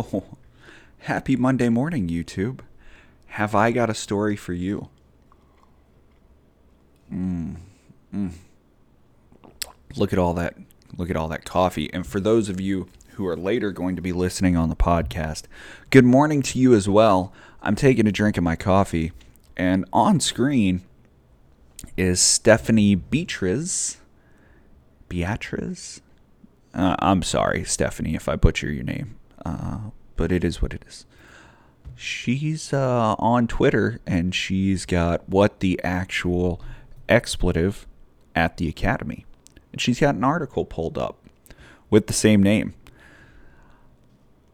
Oh, happy Monday morning, YouTube. Have I got a story for you? Mm, mm. Look at all that. Look at all that coffee. And for those of you who are later going to be listening on the podcast, good morning to you as well. I'm taking a drink of my coffee, and on screen is Stephanie Beatriz. Beatriz? Uh, I'm sorry, Stephanie, if I butcher your name, uh, but it is what it is. She's uh, on Twitter and she's got what the actual expletive at the Academy. And she's got an article pulled up with the same name.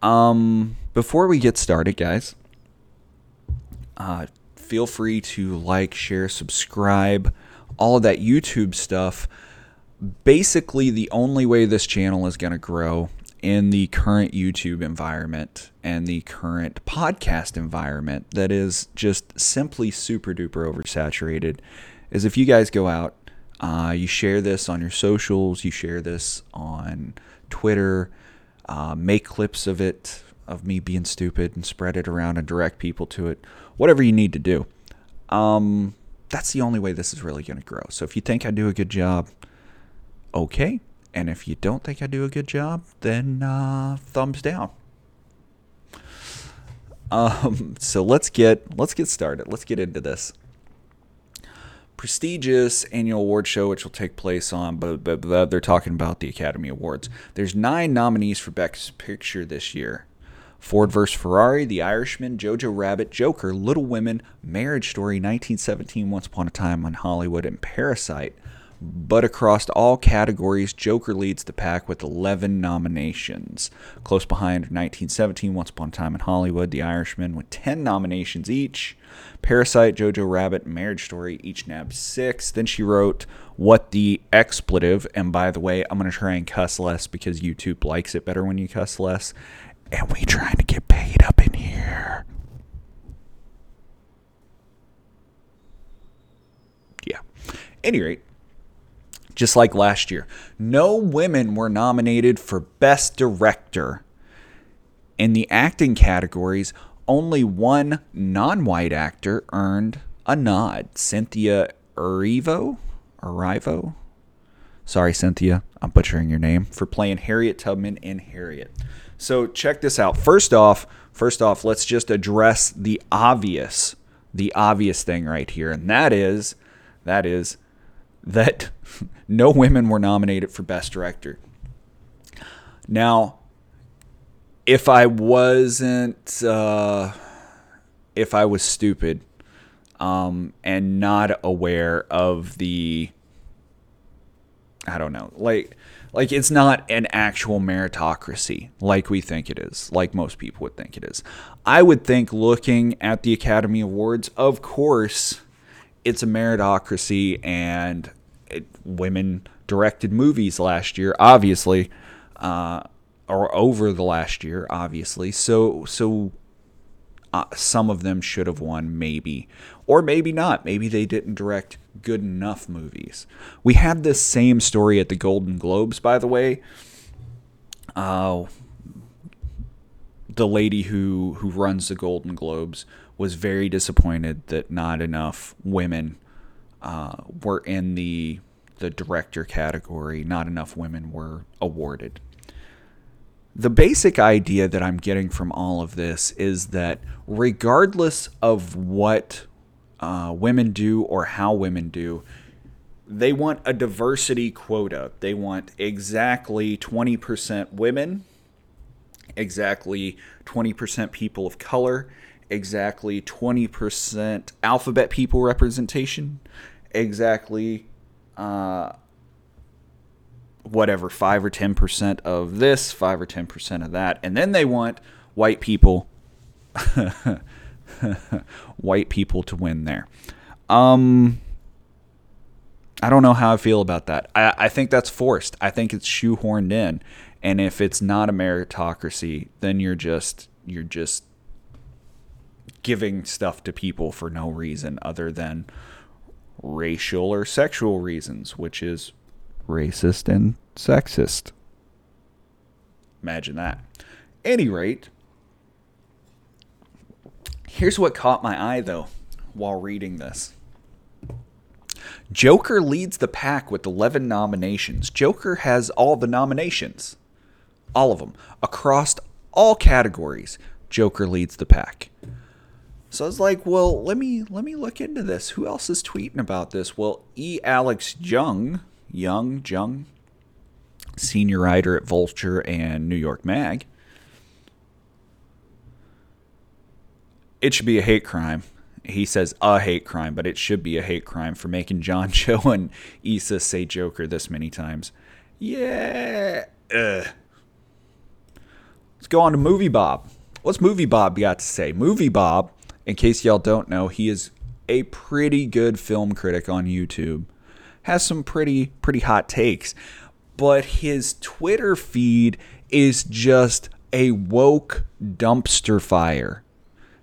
Um, before we get started, guys, uh, feel free to like, share, subscribe, all of that YouTube stuff basically the only way this channel is going to grow in the current YouTube environment and the current podcast environment that is just simply super duper oversaturated is if you guys go out, uh, you share this on your socials, you share this on Twitter, uh, make clips of it, of me being stupid, and spread it around and direct people to it, whatever you need to do. Um, that's the only way this is really going to grow. So if you think I do a good job, okay. And if you don't think I do a good job, then uh, thumbs down. Um, so let's get let's get started. Let's get into this prestigious annual award show, which will take place on. But, but, but they're talking about the Academy Awards. There's nine nominees for Best Picture this year. Ford vs. Ferrari, The Irishman, Jojo Rabbit, Joker, Little Women, Marriage Story, 1917, Once Upon a Time in Hollywood, and Parasite but across all categories, Joker leads the pack with 11 nominations. Close behind 1917, Once Upon a Time in Hollywood, The Irishman with 10 nominations each. Parasite, Jojo Rabbit, Marriage Story each nabbed six. Then she wrote what the expletive, and by the way, I'm going to try and cuss less because YouTube likes it better when you cuss less. And we trying to get paid up in here. Yeah. Any rate, just like last year. No women were nominated for Best Director. In the acting categories, only one non white actor earned a nod Cynthia Erivo? Erivo? Sorry, Cynthia, I'm butchering your name, for playing Harriet Tubman in Harriet. So check this out. First off, first off, let's just address the obvious, the obvious thing right here, and that is, that is that no women were nominated for Best Director. Now, if I wasn't, uh, if I was stupid um, and not aware of the, I don't know, like, like it's not an actual meritocracy like we think it is, like most people would think it is. I would think looking at the Academy Awards, of course, it's a meritocracy and women directed movies last year, obviously, uh, or over the last year, obviously. So so uh, some of them should have won, maybe, or maybe not. Maybe they didn't direct good enough movies. We had this same story at the Golden Globes, by the way. Uh, the lady who who runs the Golden Globes was very disappointed that not enough women uh, were in the the director category. Not enough women were awarded. The basic idea that I'm getting from all of this is that regardless of what uh, women do or how women do, they want a diversity quota. They want exactly 20% women, exactly 20% people of color, exactly 20% alphabet people representation, exactly uh, whatever, 5 or 10% of this, 5 or 10% of that. And then they want white people white people to win there. Um I don't know how I feel about that. I, I think that's forced. I think it's shoehorned in. And if it's not a meritocracy, then you're just you're just giving stuff to people for no reason other than racial or sexual reasons, which is racist and sexist. Imagine that. Any rate, Here's what caught my eye though while reading this. Joker leads the pack with 11 nominations. Joker has all the nominations. All of them. Across all categories, Joker leads the pack. So I was like, well, let me let me look into this. Who else is tweeting about this? Well, E. Alex Jung, Young, Jung, senior writer at Vulture and New York Mag. It should be a hate crime. He says a hate crime, but it should be a hate crime for making John Cho and Issa say Joker this many times. Yeah. Ugh. Let's go on to Movie Bob. What's Movie Bob got to say? Movie Bob, in case y'all don't know, he is a pretty good film critic on YouTube. Has some pretty pretty hot takes, but his Twitter feed is just a woke dumpster fire.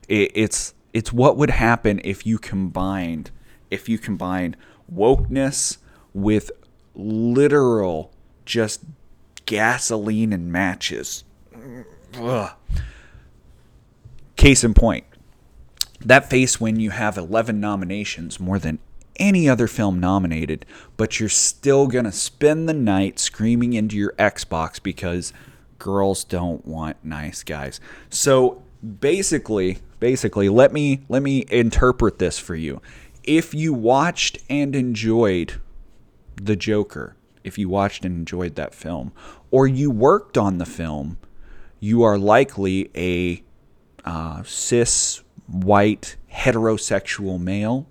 It, it's it's what would happen if you combined if you combined wokeness with literal just gasoline and matches. Ugh. Case in point, that face when you have 11 nominations, more than any other film nominated, but you're still going to spend the night screaming into your Xbox because girls don't want nice guys. So basically, basically, let me let me interpret this for you. If you watched and enjoyed The Joker, if you watched and enjoyed that film, or you worked on the film, you are likely a uh, cis white heterosexual male,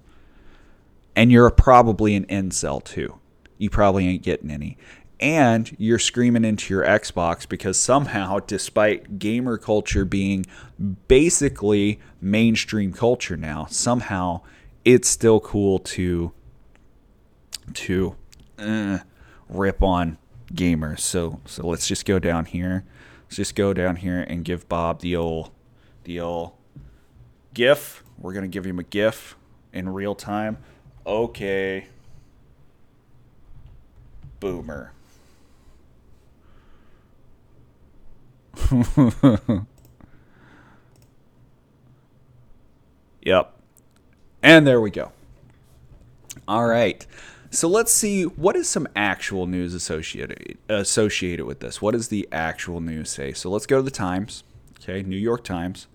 and you're probably an incel too. You probably ain't getting any. And you're screaming into your Xbox because somehow, despite gamer culture being basically mainstream culture now, somehow it's still cool to to uh, rip on gamers. So so let's just go down here. Let's just go down here and give Bob the old the old GIF. We're gonna give him a GIF in real time. Okay. Boomer. yep. And there we go. All right. So let's see what is some actual news associated associated with this. What does the actual news say? So let's go to the Times. Okay, New York Times.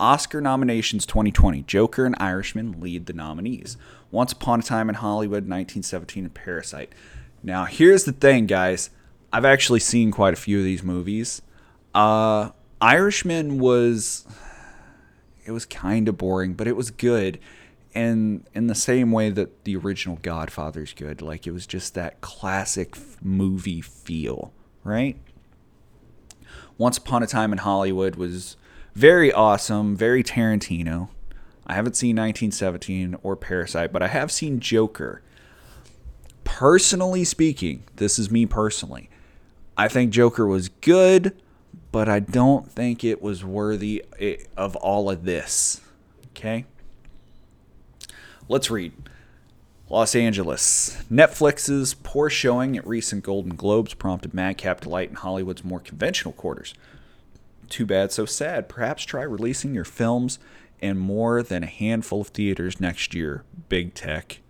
Oscar nominations 2020. Joker and Irishman lead the nominees. Once Upon a Time in Hollywood, 1917, and Parasite. Now, here's the thing, guys. I've actually seen quite a few of these movies. Uh, Irishman was it was kind of boring, but it was good. And in the same way that the original Godfather's good, like it was just that classic movie feel, right? Once Upon a Time in Hollywood was very awesome, very Tarantino. I haven't seen 1917 or Parasite, but I have seen Joker. Personally speaking, this is me personally. I think Joker was good, but I don't think it was worthy eh, of all of this. Okay? Let's read. Los Angeles. Netflix's poor showing at recent Golden Globes prompted madcap delight in Hollywood's more conventional quarters. Too bad, so sad. Perhaps try releasing your films in more than a handful of theaters next year. Big tech.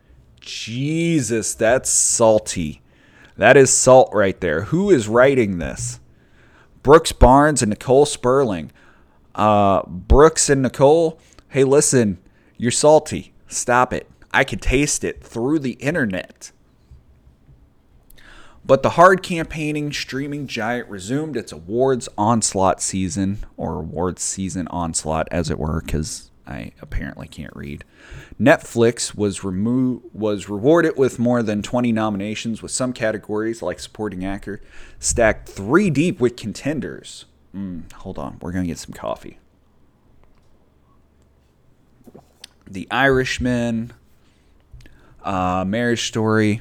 Jesus, that's salty. That is salt right there. Who is writing this? Brooks Barnes and Nicole Sperling. Uh, Brooks and Nicole, hey, listen, you're salty. Stop it. I could taste it through the internet. But the hard campaigning streaming giant resumed its awards onslaught season, or awards season onslaught, as it were, because I apparently can't read. Netflix was remo- was rewarded with more than 20 nominations, with some categories like supporting actor stacked three deep with contenders. Mm, hold on, we're gonna get some coffee. The Irishman, uh, Marriage Story,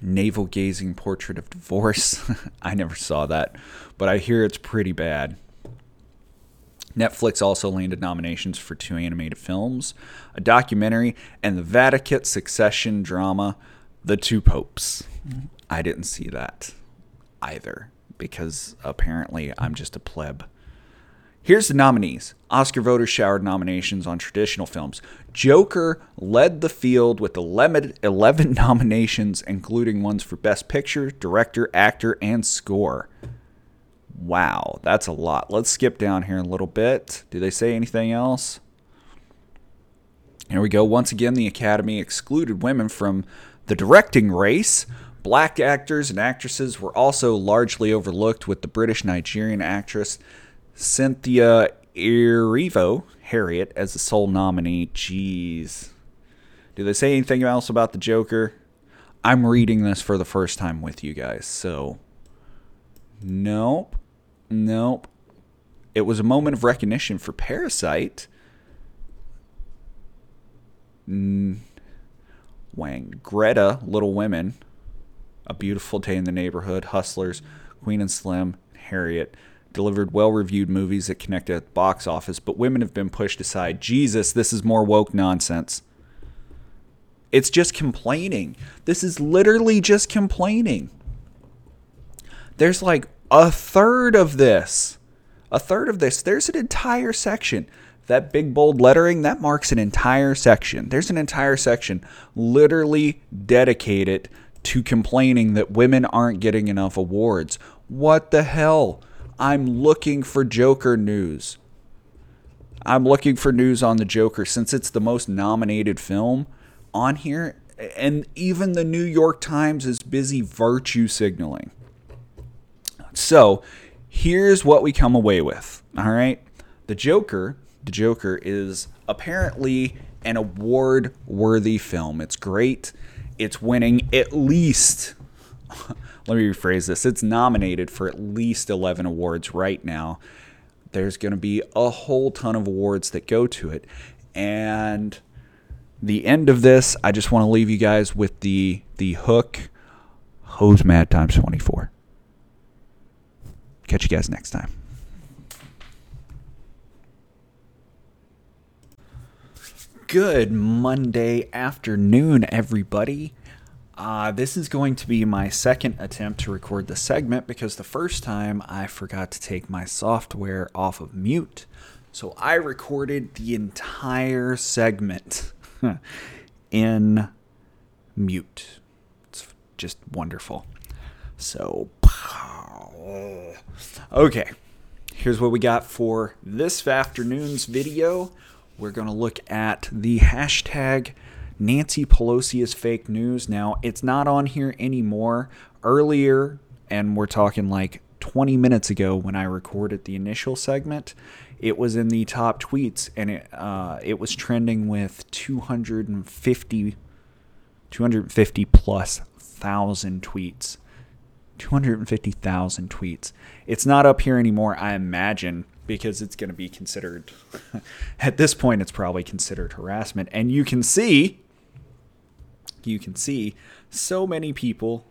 Navel Gazing Portrait of Divorce. I never saw that, but I hear it's pretty bad. Netflix also landed nominations for two animated films, a documentary, and the Vatican succession drama, The Two Popes. Mm-hmm. I didn't see that either because apparently I'm just a pleb. Here's the nominees. Oscar voters showered nominations on traditional films. Joker led the field with 11, 11 nominations, including ones for Best Picture, Director, Actor, and Score. Wow, that's a lot. Let's skip down here a little bit. Do they say anything else? Here we go. Once again, the Academy excluded women from the directing race. Black actors and actresses were also largely overlooked, with the British Nigerian actress Cynthia Erivo Harriet as the sole nominee. Jeez. Do they say anything else about the Joker? I'm reading this for the first time with you guys, so. Nope. Nope. It was a moment of recognition for Parasite. Mm. Wang. Greta, Little Women. A Beautiful Day in the Neighborhood, Hustlers, Queen and Slim, Harriet delivered well reviewed movies that connected at the box office, but women have been pushed aside. Jesus, this is more woke nonsense. It's just complaining. This is literally just complaining. There's like a third of this. A third of this. There's an entire section. That big bold lettering, that marks an entire section. There's an entire section literally dedicated to complaining that women aren't getting enough awards. What the hell? I'm looking for Joker news. I'm looking for news on the Joker since it's the most nominated film on here. And even the New York Times is busy virtue signaling. So here's what we come away with. All right. The Joker, the Joker is apparently an award worthy film. It's great. It's winning at least let me rephrase this. It's nominated for at least 11 awards right now. There's going to be a whole ton of awards that go to it. And the end of this, I just want to leave you guys with the the hook hose mad times 24. Catch you guys next time. Good Monday afternoon, everybody. Uh, this is going to be my second attempt to record the segment because the first time I forgot to take my software off of mute. So I recorded the entire segment in mute. It's just wonderful. So, okay, here's what we got for this afternoon's video. We're going to look at the hashtag Nancy Pelosi is fake news. Now, it's not on here anymore. Earlier, and we're talking like 20 minutes ago when I recorded the initial segment, it was in the top tweets and it uh, it was trending with 250 250 plus thousand tweets. 250,000 tweets. It's not up here anymore, I imagine, because it's going to be considered, at this point, it's probably considered harassment. And you can see you can see so many people,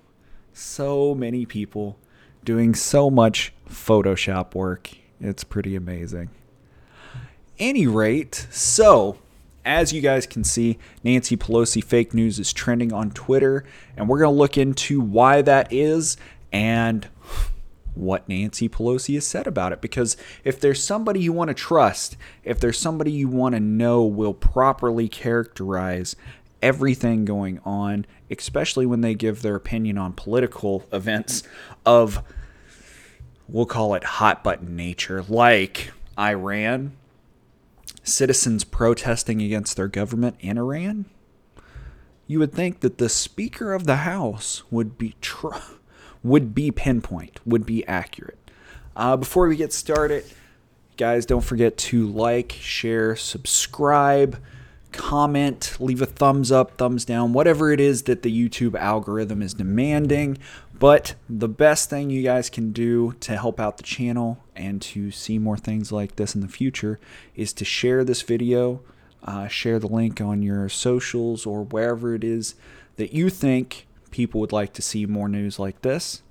so many people doing so much Photoshop work. It's pretty amazing. Any rate, so as you guys can see, Nancy Pelosi fake news is trending on Twitter, and we're going to look into why that is and what Nancy Pelosi has said about it. Because if there's somebody you want to trust, if there's somebody you want to know will properly characterize everything going on, especially when they give their opinion on political events of, we'll call it hot button nature, like Iran, citizens protesting against their government in Iran. You would think that the Speaker of the House would be tr- would be pinpoint, would be accurate. Uh, before we get started, guys, don't forget to like, share, subscribe comment, leave a thumbs up, thumbs down, whatever it is that the YouTube algorithm is demanding. But the best thing you guys can do to help out the channel and to see more things like this in the future is to share this video, uh, share the link on your socials or wherever it is that you think people would like to see more news like this.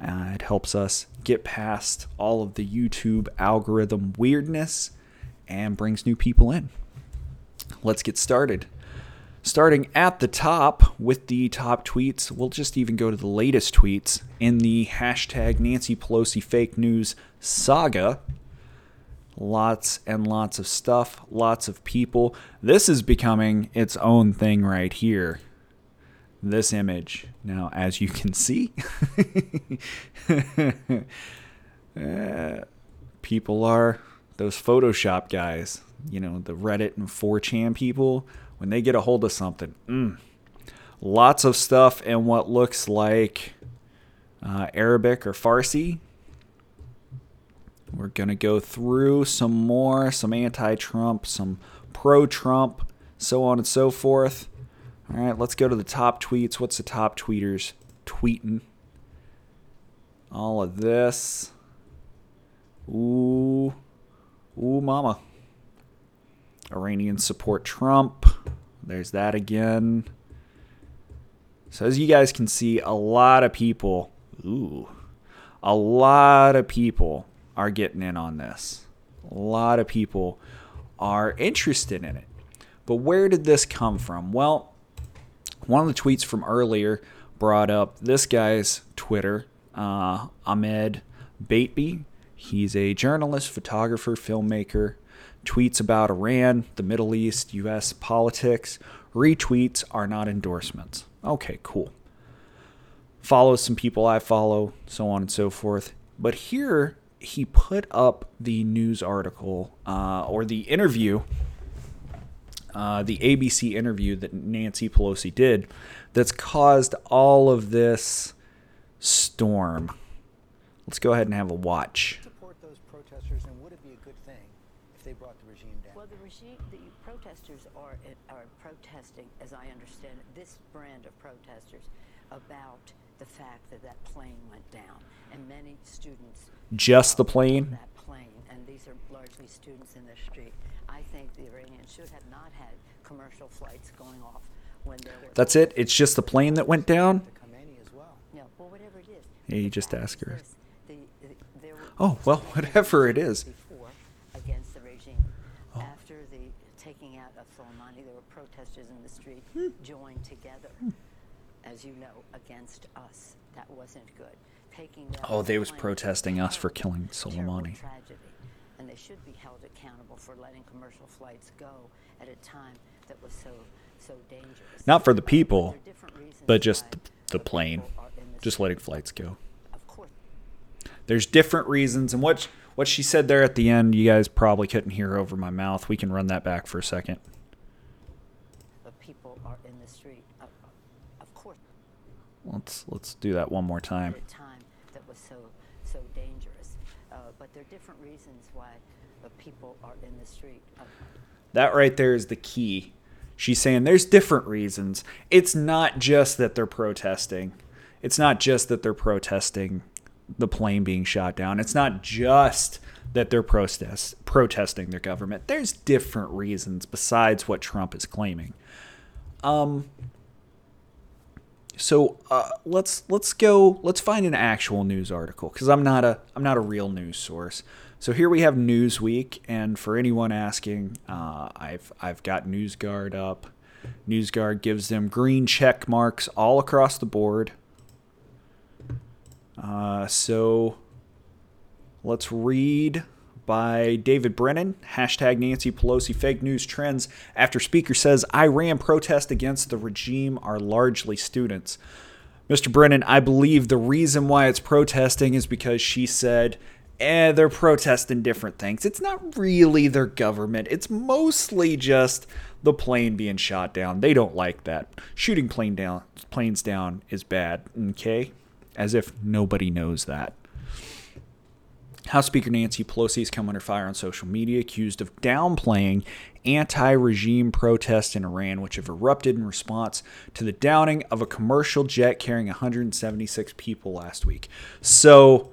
Uh, it helps us get past all of the YouTube algorithm weirdness and brings new people in let's get started. Starting at the top with the top tweets, we'll just even go to the latest tweets in the hashtag Nancy Pelosi fake news saga. Lots and lots of stuff, lots of people. This is becoming its own thing right here. This image. Now, as you can see, uh, people are those Photoshop guys, you know, the Reddit and 4chan people, when they get a hold of something, mm, lots of stuff in what looks like uh, Arabic or Farsi. We're going to go through some more, some anti Trump, some pro Trump, so on and so forth. All right, let's go to the top tweets. What's the top tweeters tweeting? All of this. Ooh. Ooh, mama. Iranians support Trump. There's that again. So, as you guys can see, a lot of people, ooh, a lot of people are getting in on this. A lot of people are interested in it. But where did this come from? Well, one of the tweets from earlier brought up this guy's Twitter, uh, Ahmed Baitby. He's a journalist, photographer, filmmaker, tweets about Iran, the Middle East, US politics. Retweets are not endorsements. Okay, cool. Follows some people I follow, so on and so forth. But here he put up the news article uh, or the interview, uh, the ABC interview that Nancy Pelosi did, that's caused all of this storm. Let's go ahead and have a watch. Support those protesters, and would it be a good thing if they brought the regime down? Well, the regime, the protesters are are protesting, as I understand it, this brand of protesters about the fact that that plane went down, and many students just the plane. That plane, and these are largely students in the street. I think the Iranians should have not had commercial flights going off when there were. That's it. It's just the plane that went down. The well. Yeah, well, whatever it is. Yeah, you just ask her. Oh, well, whatever it is. Before against the regime. After the taking out of Soleimani, there were protesters in the street hmm. joined together, hmm. as you know, against us. That wasn't good. Taking Oh, they was protesting us for killing terrible Soleimani. Tragedy, and they should be held accountable for letting commercial flights go at a time that was so so dangerous. Not for the people, there are different reasons but just the, the plane. people are in this Just letting flights go. Of course, There's different reasons, and what what she said there at the end, you guys probably couldn't hear over my mouth. We can run that back for a second. but people are in the street. Of, of course, Let's let's do that one more time. time that was so so dangerous. Uh, but there are different reasons why uh, people are in the street. Uh, That right there is the key. She's saying there's different reasons. It's not just that they're protesting. It's not just that they're protesting the plane being shot down. It's not just that they're protest protesting their government. There's different reasons besides what Trump is claiming. Um so uh, let's let's go let's find an actual news article because I'm not a I'm not a real news source. So here we have Newsweek, and for anyone asking, uh, I've I've got NewsGuard up. NewsGuard gives them green check marks all across the board. Uh, so let's read by David Brennan. Hashtag Nancy Pelosi fake news trends after speaker says Iran protest against the regime are largely students. Mr. Brennan, I believe the reason why it's protesting is because she said, eh, they're protesting different things. It's not really their government. It's mostly just the plane being shot down. They don't like that. Shooting plane down planes down is bad, okay? As if nobody knows that. House Speaker Nancy Pelosi has come under fire on social media, accused of downplaying anti regime protests in Iran, which have erupted in response to the downing of a commercial jet carrying 176 people last week. So,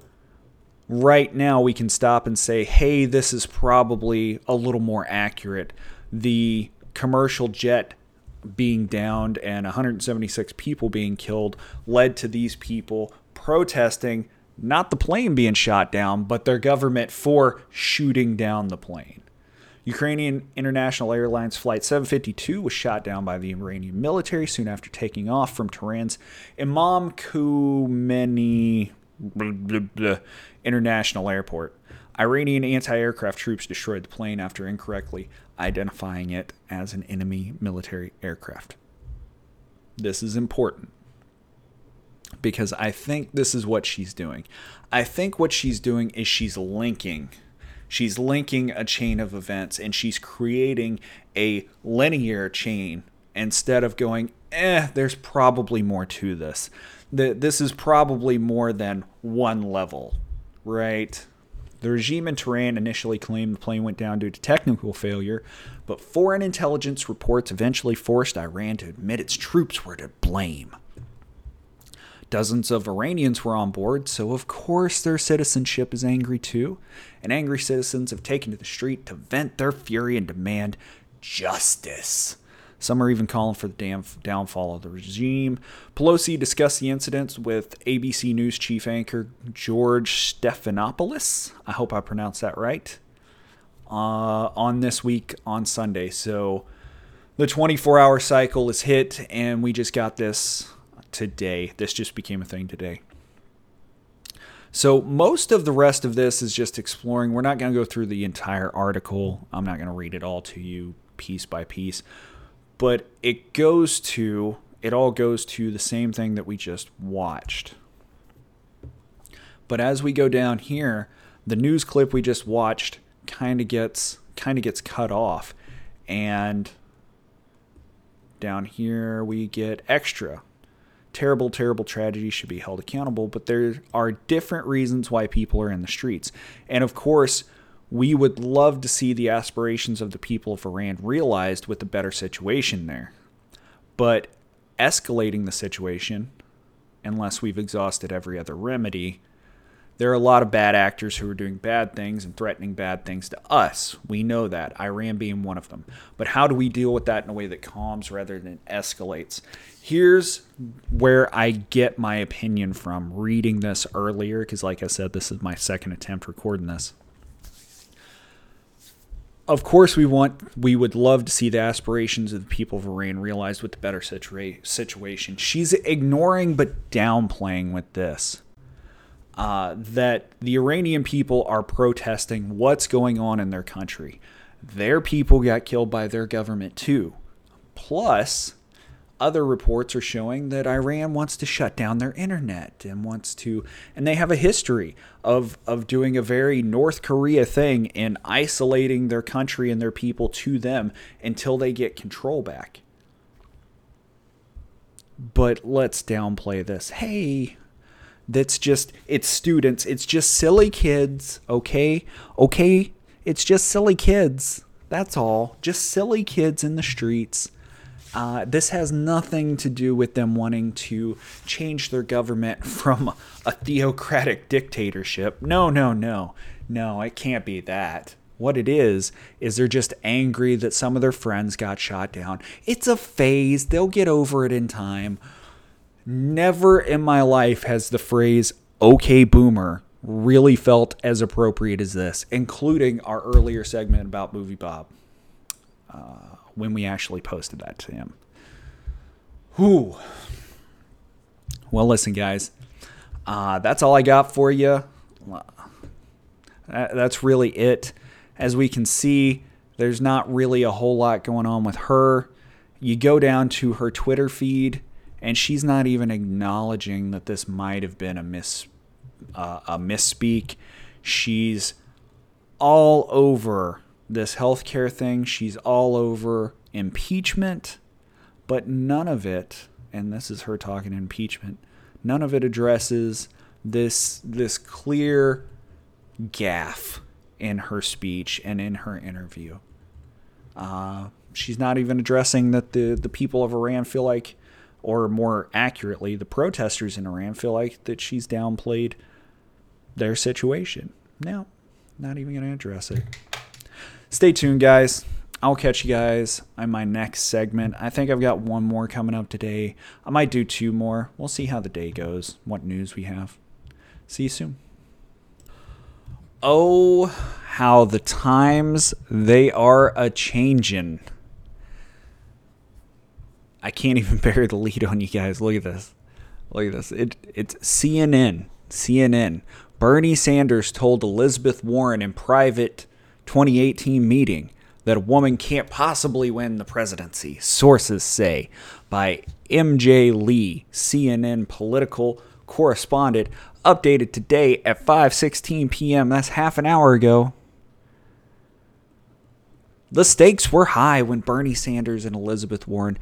right now, we can stop and say, hey, this is probably a little more accurate. The commercial jet being downed and 176 people being killed led to these people protesting not the plane being shot down, but their government for shooting down the plane. Ukrainian International Airlines Flight 752 was shot down by the Iranian military soon after taking off from Tehran's Imam Khomeini International Airport. Iranian anti aircraft troops destroyed the plane after incorrectly identifying it as an enemy military aircraft. This is important because I think this is what she's doing. I think what she's doing is she's linking. She's linking a chain of events and she's creating a linear chain instead of going, eh, there's probably more to this. This is probably more than one level, right? The regime in Tehran initially claimed the plane went down due to technical failure, but foreign intelligence reports eventually forced Iran to admit its troops were to blame. Dozens of Iranians were on board, so of course their citizenship is angry too, and angry citizens have taken to the street to vent their fury and demand justice. Some are even calling for the damn downfall of the regime. Pelosi discussed the incidents with ABC News chief anchor George Stephanopoulos. I hope I pronounced that right. Uh, on this week on Sunday. So the 24 hour cycle is hit, and we just got this today. This just became a thing today. So, most of the rest of this is just exploring. We're not going to go through the entire article. I'm not going to read it all to you piece by piece. But it goes to, it all goes to the same thing that we just watched. But as we go down here, the news clip we just watched kind of gets kind of gets cut off and down here we get extra terrible, terrible tragedy should be held accountable, but there are different reasons why people are in the streets. And of course, we would love to see the aspirations of the people of Iran realized with a better situation there. But escalating the situation, unless we've exhausted every other remedy, there are a lot of bad actors who are doing bad things and threatening bad things to us. We know that, Iran being one of them. But how do we deal with that in a way that calms rather than escalates? Here's where I get my opinion from reading this earlier, because, like I said, this is my second attempt recording this. Of course, we want, we would love to see the aspirations of the people of Iran realized with the better situa- situation. She's ignoring but downplaying with this uh, that the Iranian people are protesting what's going on in their country. Their people got killed by their government too. Plus, other reports are showing that Iran wants to shut down their internet and wants to, and they have a history of, of doing a very North Korea thing in isolating their country and their people to them until they get control back. But let's downplay this. Hey, that's just it's students it's just silly kids okay? Okay it's just silly kids that's all. Just silly kids in the streets. Uh, this has nothing to do with them wanting to change their government from a theocratic dictatorship. No no no. No it can't be that. What it is is they're just angry that some of their friends got shot down. It's a phase. They'll get over it in time Never in my life has the phrase okay boomer really felt as appropriate as this, including our earlier segment about Movie Bob uh, when we actually posted that to him. Whew. Well, listen, guys, uh, that's all I got for you. That's really it. As we can see, there's not really a whole lot going on with her. You go down to her Twitter feed and she's not even acknowledging that this might have been a miss uh, a misspeak. She's all over this healthcare thing. She's all over impeachment, but none of it, and this is her talking impeachment, none of it addresses this this clear gaffe in her speech and in her interview. Uh, she's not even addressing that the, the people of Iran feel like or more accurately, the protesters in Iran feel like that she's downplayed their situation. Now, not even going to address it. Stay tuned, guys. I'll catch you guys on my next segment. I think I've got one more coming up today. I might do two more. We'll see how the day goes, what news we have. See you soon. Oh, how the times they are a changin'. I can't even bear the lead on you guys. Look at this. Look at this. It it's CNN. CNN. Bernie Sanders told Elizabeth Warren in private 2018 meeting that a woman can't possibly win the presidency, sources say, by MJ Lee, CNN political correspondent, updated today at 5:16 p.m. That's half an hour ago. The stakes were high when Bernie Sanders and Elizabeth Warren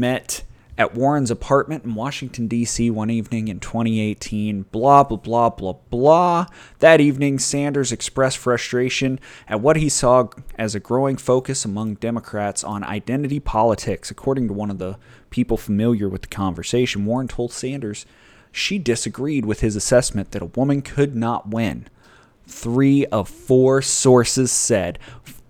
met at Warren's apartment in Washington, D.C. one evening in 2018. Blah, blah, blah, blah, blah. That evening, Sanders expressed frustration at what he saw as a growing focus among Democrats on identity politics. According to one of the people familiar with the conversation, Warren told Sanders she disagreed with his assessment that a woman could not win. Three of four sources said.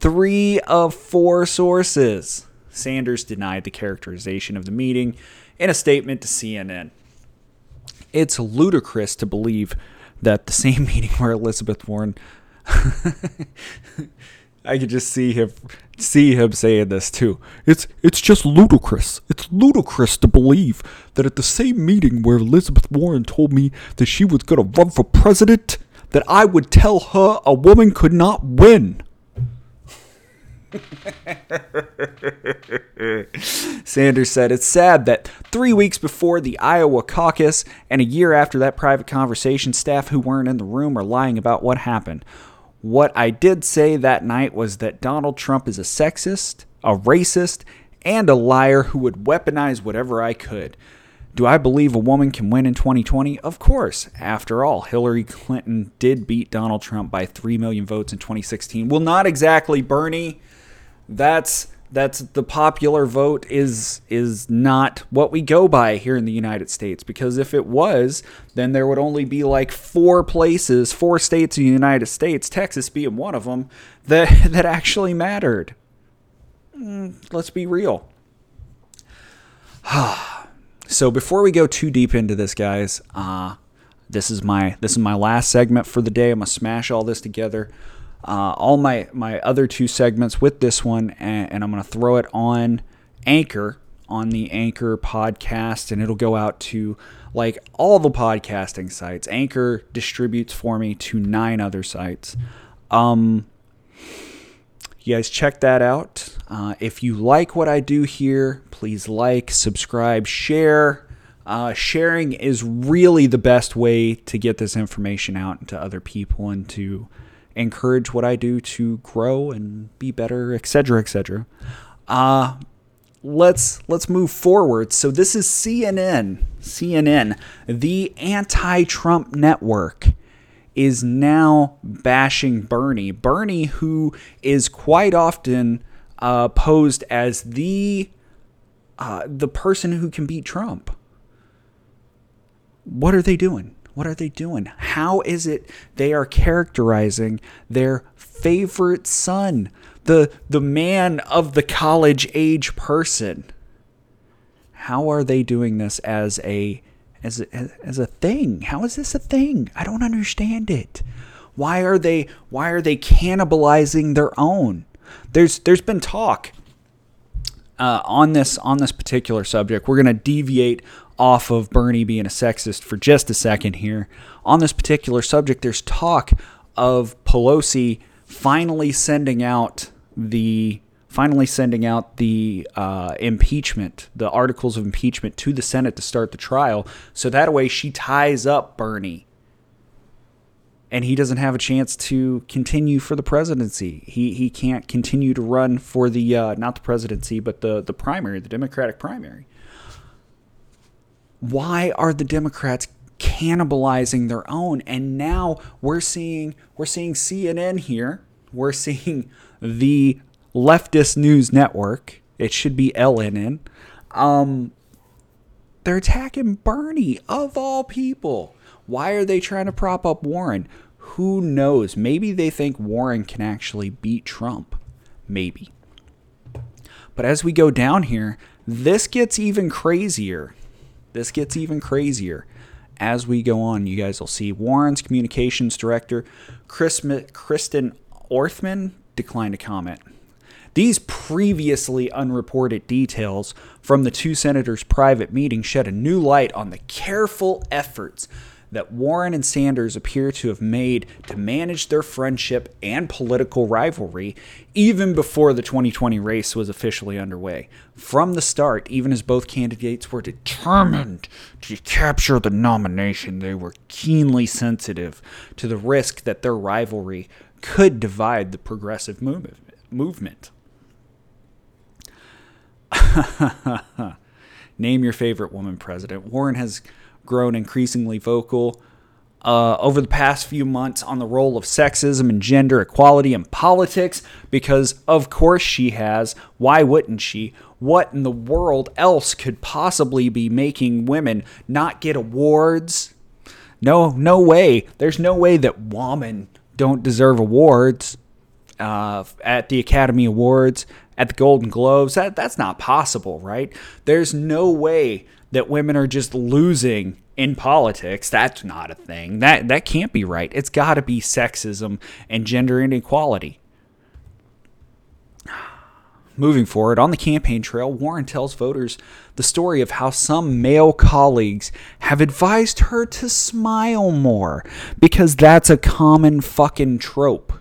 Three of four sources. Sanders denied the characterization of the meeting in a statement to CNN. It's ludicrous to believe that the same meeting where Elizabeth Warren I could just see him see him saying this too. It's it's just ludicrous. It's ludicrous to believe that at the same meeting where Elizabeth Warren told me that she was going to run for president that I would tell her a woman could not win. Sanders said it's sad that three weeks before the Iowa caucus and a year after that private conversation, staff who weren't in the room are lying about what happened. What I did say that night was that Donald Trump is a sexist, a racist, and a liar who would weaponize whatever I could. Do I believe a woman can win in 2020? Of course. After all, Hillary Clinton did beat Donald Trump by 3 million votes in 2016. Well, not exactly, Bernie. That's that's the popular vote is is not what we go by here in the United States because if it was then there would only be like four places four states in the United States Texas being one of them that that actually mattered. Mm, let's be real. So before we go too deep into this guys uh this is my this is my last segment for the day. I'm gonna smash all this together uh, all my my other two segments with this one, and, and I'm going to throw it on Anchor on the Anchor podcast, and it'll go out to like all the podcasting sites. Anchor distributes for me to nine other sites. Um, you guys check that out. Uh, if you like what I do here, please like, subscribe, share. Uh, sharing is really the best way to get this information out to other people and to encourage what I do to grow and be better, etc., etc. Uh, let's let's move forward. So this is CNN. CNN, the anti-Trump network, is now bashing Bernie. Bernie, who is quite often uh, posed as the uh, the person who can beat Trump. What are they doing? What are they doing? How is it they are characterizing their favorite son, the the man of the college age person? How are they doing this as a as a, as a thing? How is this a thing? I don't understand it. Why are they why are they cannibalizing their own? There's there's been talk uh, on this on this particular subject. We're going to deviate off of Bernie being a sexist for just a second here. On this particular subject, there's talk of Pelosi finally sending out the finally sending out the uh, impeachment, the articles of impeachment to the Senate to start the trial, so that way she ties up Bernie, and he doesn't have a chance to continue for the presidency. He he can't continue to run for the uh, not the presidency, but the the primary, the Democratic primary why are the Democrats cannibalizing their own? And now we're seeing we're seeing CNN here. We're seeing the leftist news network. It should be LNN. Um, they're attacking Bernie of all people. Why are they trying to prop up Warren? Who knows? Maybe they think Warren can actually beat Trump. Maybe. But as we go down here, this gets even crazier. This gets even crazier as we go on. You guys will see Warren's communications director, Chris, Kristen Orthman, declined to comment. These previously unreported details from the two senators' private meeting shed a new light on the careful efforts that Warren and Sanders appear to have made to manage their friendship and political rivalry even before the 2020 race was officially underway. From the start, even as both candidates were determined to capture the nomination, they were keenly sensitive to the risk that their rivalry could divide the progressive movement. Name your favorite woman president. Warren has grown increasingly vocal uh, over the past few months on the role of sexism and gender equality in politics because, of course, she has. Why wouldn't she? What in the world else could possibly be making women not get awards? No, no way. There's no way that women don't deserve awards uh, at the Academy Awards, at the Golden Globes. That that's not possible, right? There's no way that women are just losing in politics. That's not a thing. That that can't be right. It's got to be sexism and gender inequality. Moving forward, on the campaign trail, Warren tells voters the story of how some male colleagues have advised her to smile more because that's a common fucking trope.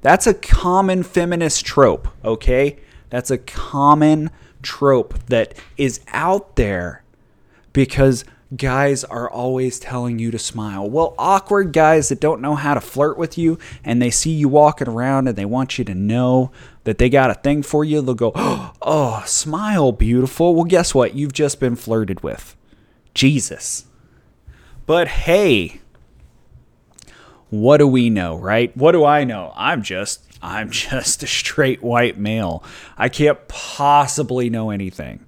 That's a common feminist trope, okay? That's a common trope that is out there because guys are always telling you to smile. Well, awkward guys that don't know how to flirt with you and they see you walking around and they want you to know that they got a thing for you, they'll go, Oh, smile, beautiful. Well, guess what? You've just been flirted with. Jesus. But hey, what do we know, right? What do I know? I'm just I'm just a straight white male. I can't possibly know anything.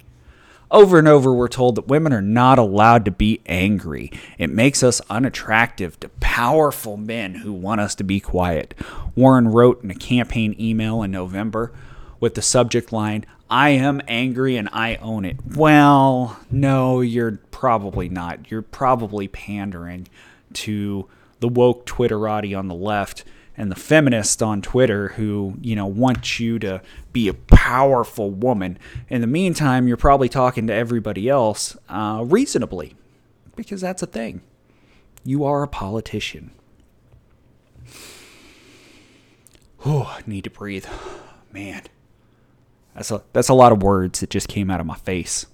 Over and over, we're told that women are not allowed to be angry. It makes us unattractive to powerful men who want us to be quiet. Warren wrote in a campaign email in November with the subject line, I am angry and I own it. Well, no, you're probably not. You're probably pandering to the woke Twitterati on the left and the feminists on Twitter who, you know, want you to be a powerful woman. In the meantime, you're probably talking to everybody else uh, reasonably because that's a thing. You are a politician. Oh, need to breathe. Man. That's a that's a lot of words that just came out of my face.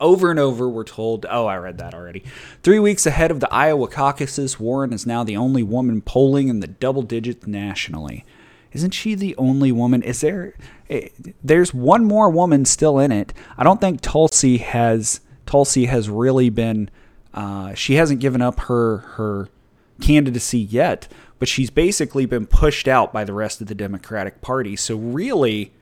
Over and over, we're told, oh, I read that already. Three weeks ahead of the Iowa caucuses, Warren is now the only woman polling in the double digits nationally. Isn't she the only woman? Is there? Eh, there's one more woman still in it. I don't think Tulsi has. Tulsi has really been. Uh, she hasn't given up her her candidacy yet, but she's basically been pushed out by the rest of the Democratic Party. So really,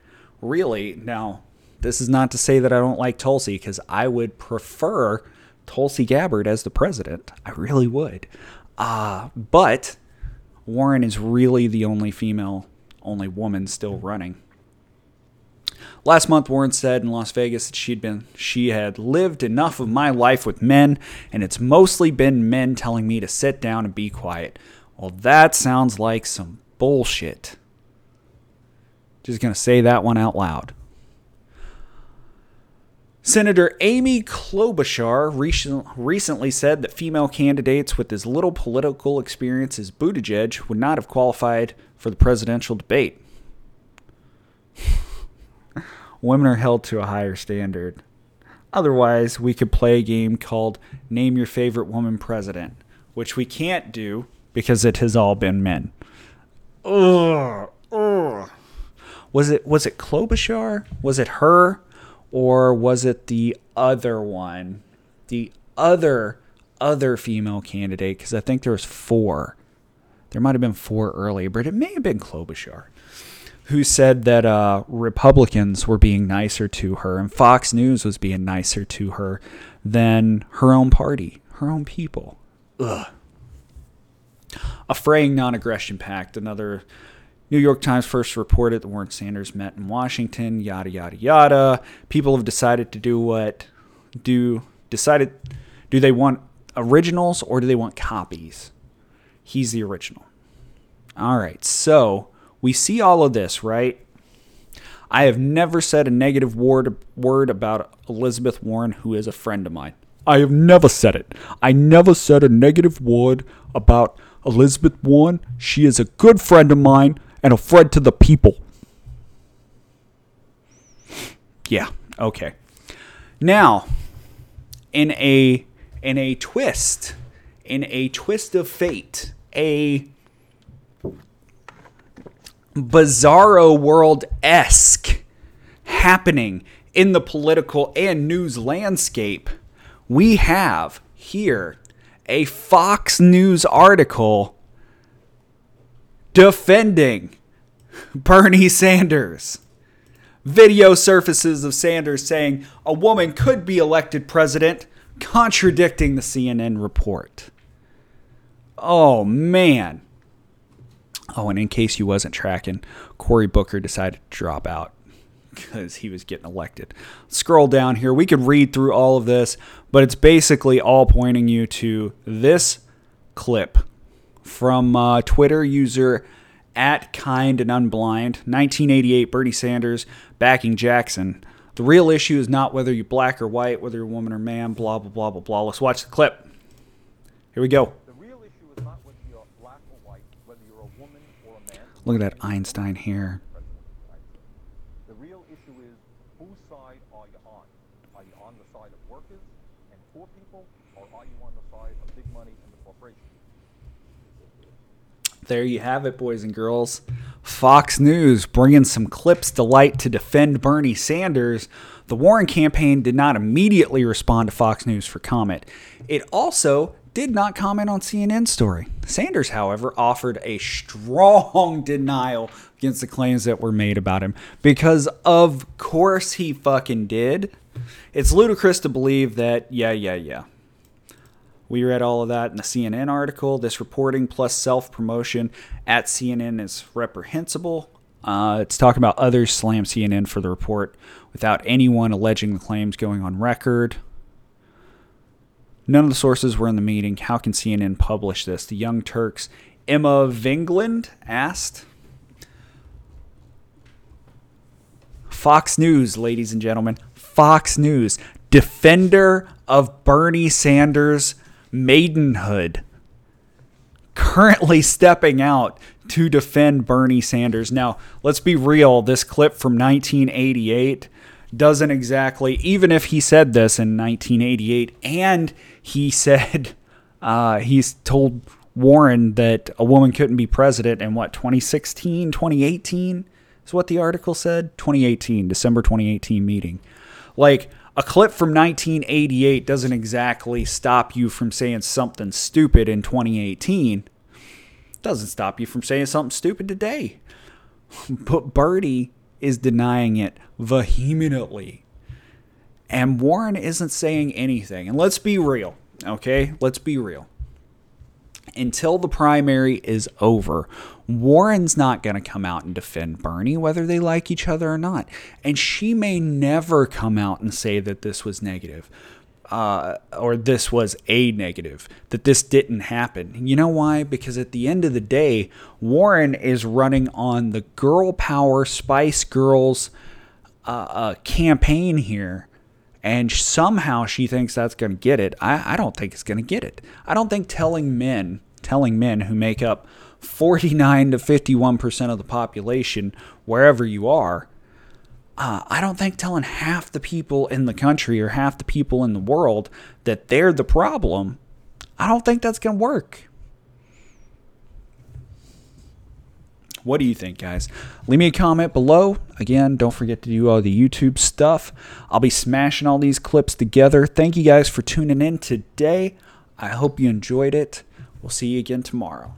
really now this is not to say that I don't like Tulsi because I would prefer Tulsi Gabbard as the president. I really would. Uh, but Warren is really the only female, only woman still running. Last month, Warren said in Las Vegas that she'd been she had lived enough of my life with men, and it's mostly been men telling me to sit down and be quiet. Well, that sounds like some bullshit. Just gonna say that one out loud. Senator Amy Klobuchar recently said that female candidates with as little political experience as Buttigieg would not have qualified for the presidential debate. Women are held to a higher standard. Otherwise, we could play a game called Name Your Favorite Woman President, which we can't do because it has all been men. Ugh, ugh. Was it was it Klobuchar? Was it her? Or was it the other one, the other other female candidate? Because I think there was four. There might have been four earlier, but it may have been Klobuchar, who said that uh, Republicans were being nicer to her and Fox News was being nicer to her than her own party, her own people. Ugh. A fraying non-aggression pact, another New York Times first reported that Warren Sanders met in Washington, yada yada yada. People have decided to do what do decided do they want originals or do they want copies? He's the original. All right. So, we see all of this, right? I have never said a negative word word about Elizabeth Warren who is a friend of mine. I have never said it. I never said a negative word about Elizabeth Warren. She is a good friend of mine and a friend to the people. Yeah, okay. Now, in a in a twist, in a twist of fate, a bizarro world esque happening in the political and news landscape, we have here a Fox News article defending Bernie Sanders. Video surfaces of Sanders saying a woman could be elected president, contradicting the CNN report. Oh, man. Oh, and in case you wasn't tracking, Cory Booker decided to drop out because he was getting elected. Scroll down here. We could read through all of this, but it's basically all pointing you to this clip from uh, Twitter user at kind and unblind 1988 bernie sanders backing jackson. The real issue is not whether you're black or white whether you're a woman or man blah blah blah blah blah. Let's watch the clip. Here we go. The real issue is not whether you're black or white, whether you're a woman or a man. look at that einstein here The real issue is whose side are you on? Are you on the side of workers and poor people, or are you on the side of big money and the corporations? There you have it, boys and girls. Fox News bringing some clips to light to defend Bernie Sanders. The Warren campaign did not immediately respond to Fox News for comment. It also did not comment on CNN's story. Sanders, however, offered a strong denial against the claims that were made about him because of course he fucking did. It's ludicrous to believe that yeah, yeah, yeah. We read all of that in the CNN article. This reporting plus self promotion at CNN is reprehensible. Uh, it's talking about others slam CNN for the report without anyone alleging the claims going on record. None of the sources were in the meeting. How can CNN publish this? The Young Turks, Emma Vigeland asked. Fox News, ladies and gentlemen. Fox News, defender of Bernie Sanders' maidenhood, currently stepping out to defend Bernie Sanders. Now, let's be real, this clip from 1988 doesn't exactly, even if he said this in 1988 and he said, uh, he's told Warren that a woman couldn't be president in what, 2016, 2018 is what the article said? 2018, December 2018 meeting. Like, a clip from 1988 doesn't exactly stop you from saying something stupid in 2018. Doesn't stop you from saying something stupid today. But Birdie is denying it vehemently. And Warren isn't saying anything. And let's be real, okay? Let's be real. Until the primary is over, Warren's not going to come out and defend Bernie, whether they like each other or not. And she may never come out and say that this was negative. Uh, or this was a negative, that this didn't happen. You know why? Because at the end of the day, Warren is running on the girl power Spice Girls uh, uh, campaign here, and somehow she thinks that's going to get it. I, I don't think it's going to get it. I don't think telling men, telling men who make up 49 to 51% of the population, wherever you are, uh, I don't think telling half the people in the country or half the people in the world that they're the problem, I don't think that's going to work. What do you think, guys? Leave me a comment below. Again, don't forget to do all the YouTube stuff. I'll be smashing all these clips together. Thank you guys for tuning in today. I hope you enjoyed it. We'll see you again tomorrow.